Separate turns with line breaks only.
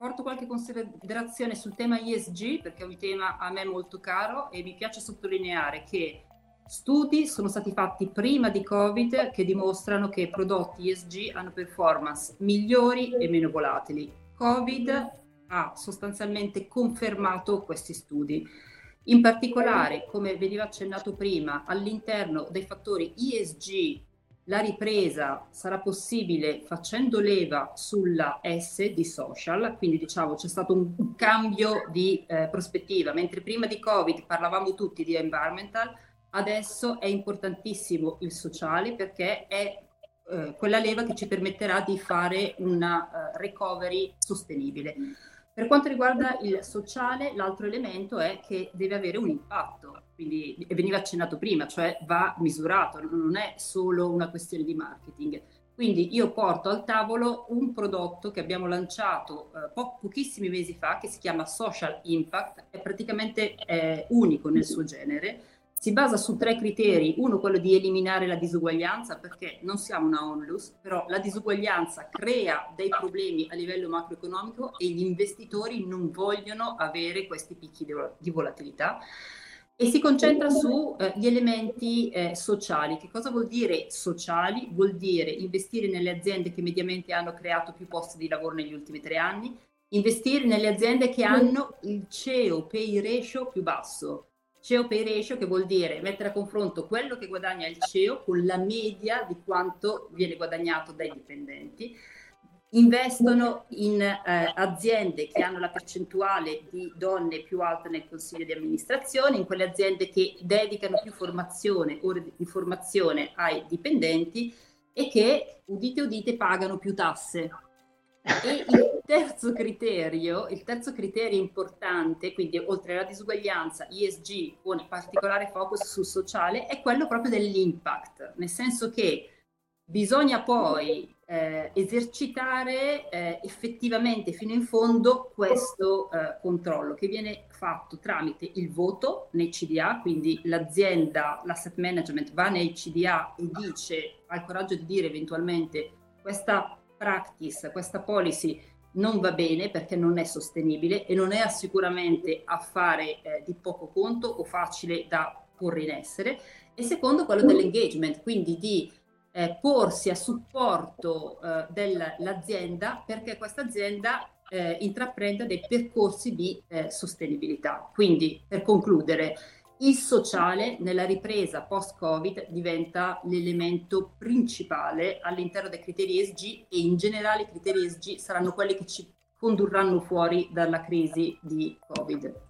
fatto qualche considerazione sul tema ESG perché è un tema a me molto caro e mi piace sottolineare che studi sono stati fatti prima di Covid che dimostrano che prodotti ESG hanno performance migliori e meno volatili. Covid ha sostanzialmente confermato questi studi. In particolare, come veniva accennato prima, all'interno dei fattori ESG la ripresa sarà possibile facendo leva sulla S di social, quindi diciamo c'è stato un, cambio di eh, prospettiva, mentre prima di Covid parlavamo tutti di environmental, adesso è importantissimo il sociale perché è eh, quella leva che ci permetterà di fare una uh, recovery sostenibile. Per quanto riguarda il sociale, l'altro elemento è che deve avere un impatto, quindi veniva accennato prima, cioè va misurato, non è solo una questione di marketing. Quindi io porto al tavolo un prodotto che abbiamo lanciato eh, po- pochissimi mesi fa, che si chiama Social Impact, è praticamente eh, unico nel suo genere, si basa su tre criteri, uno quello di eliminare la disuguaglianza perché non siamo una onlus, però la disuguaglianza crea dei problemi a livello macroeconomico e gli investitori non vogliono avere questi picchi di volatilità e si concentra sugli eh, elementi eh, sociali. Che cosa vuol dire sociali? Vuol dire investire nelle aziende che mediamente hanno creato più posti di lavoro negli ultimi tre anni, investire nelle aziende che hanno il CEO pay ratio più basso CEO pay ratio che vuol dire mettere a confronto quello che guadagna il CEO con la media di quanto viene guadagnato dai dipendenti. Investono in eh, aziende che hanno la percentuale di donne più alta nel consiglio di amministrazione, in quelle aziende che dedicano più formazione, ore di formazione ai dipendenti e che, udite udite, pagano più tasse. E il terzo criterio, il terzo criterio importante, quindi oltre alla disuguaglianza, ESG con particolare focus sul sociale, è quello proprio dell'impact, nel senso che bisogna poi eh, esercitare eh, effettivamente fino in fondo questo eh, controllo che viene fatto tramite il voto nei CDA, quindi l'azienda, l'asset management va nei CDA e dice, ha il coraggio di dire eventualmente questa practice, questa policy non va bene perché non è sostenibile e non è sicuramente affare eh, di poco conto o facile da porre in essere. E secondo quello dell'engagement, quindi di eh, porsi a supporto eh, dell'azienda perché questa azienda eh, intraprenda dei percorsi di eh, sostenibilità. Quindi, per concludere, il sociale nella ripresa post-Covid diventa l'elemento principale all'interno dei criteri ESG e in generale i criteri ESG saranno quelli che ci condurranno fuori dalla crisi di Covid.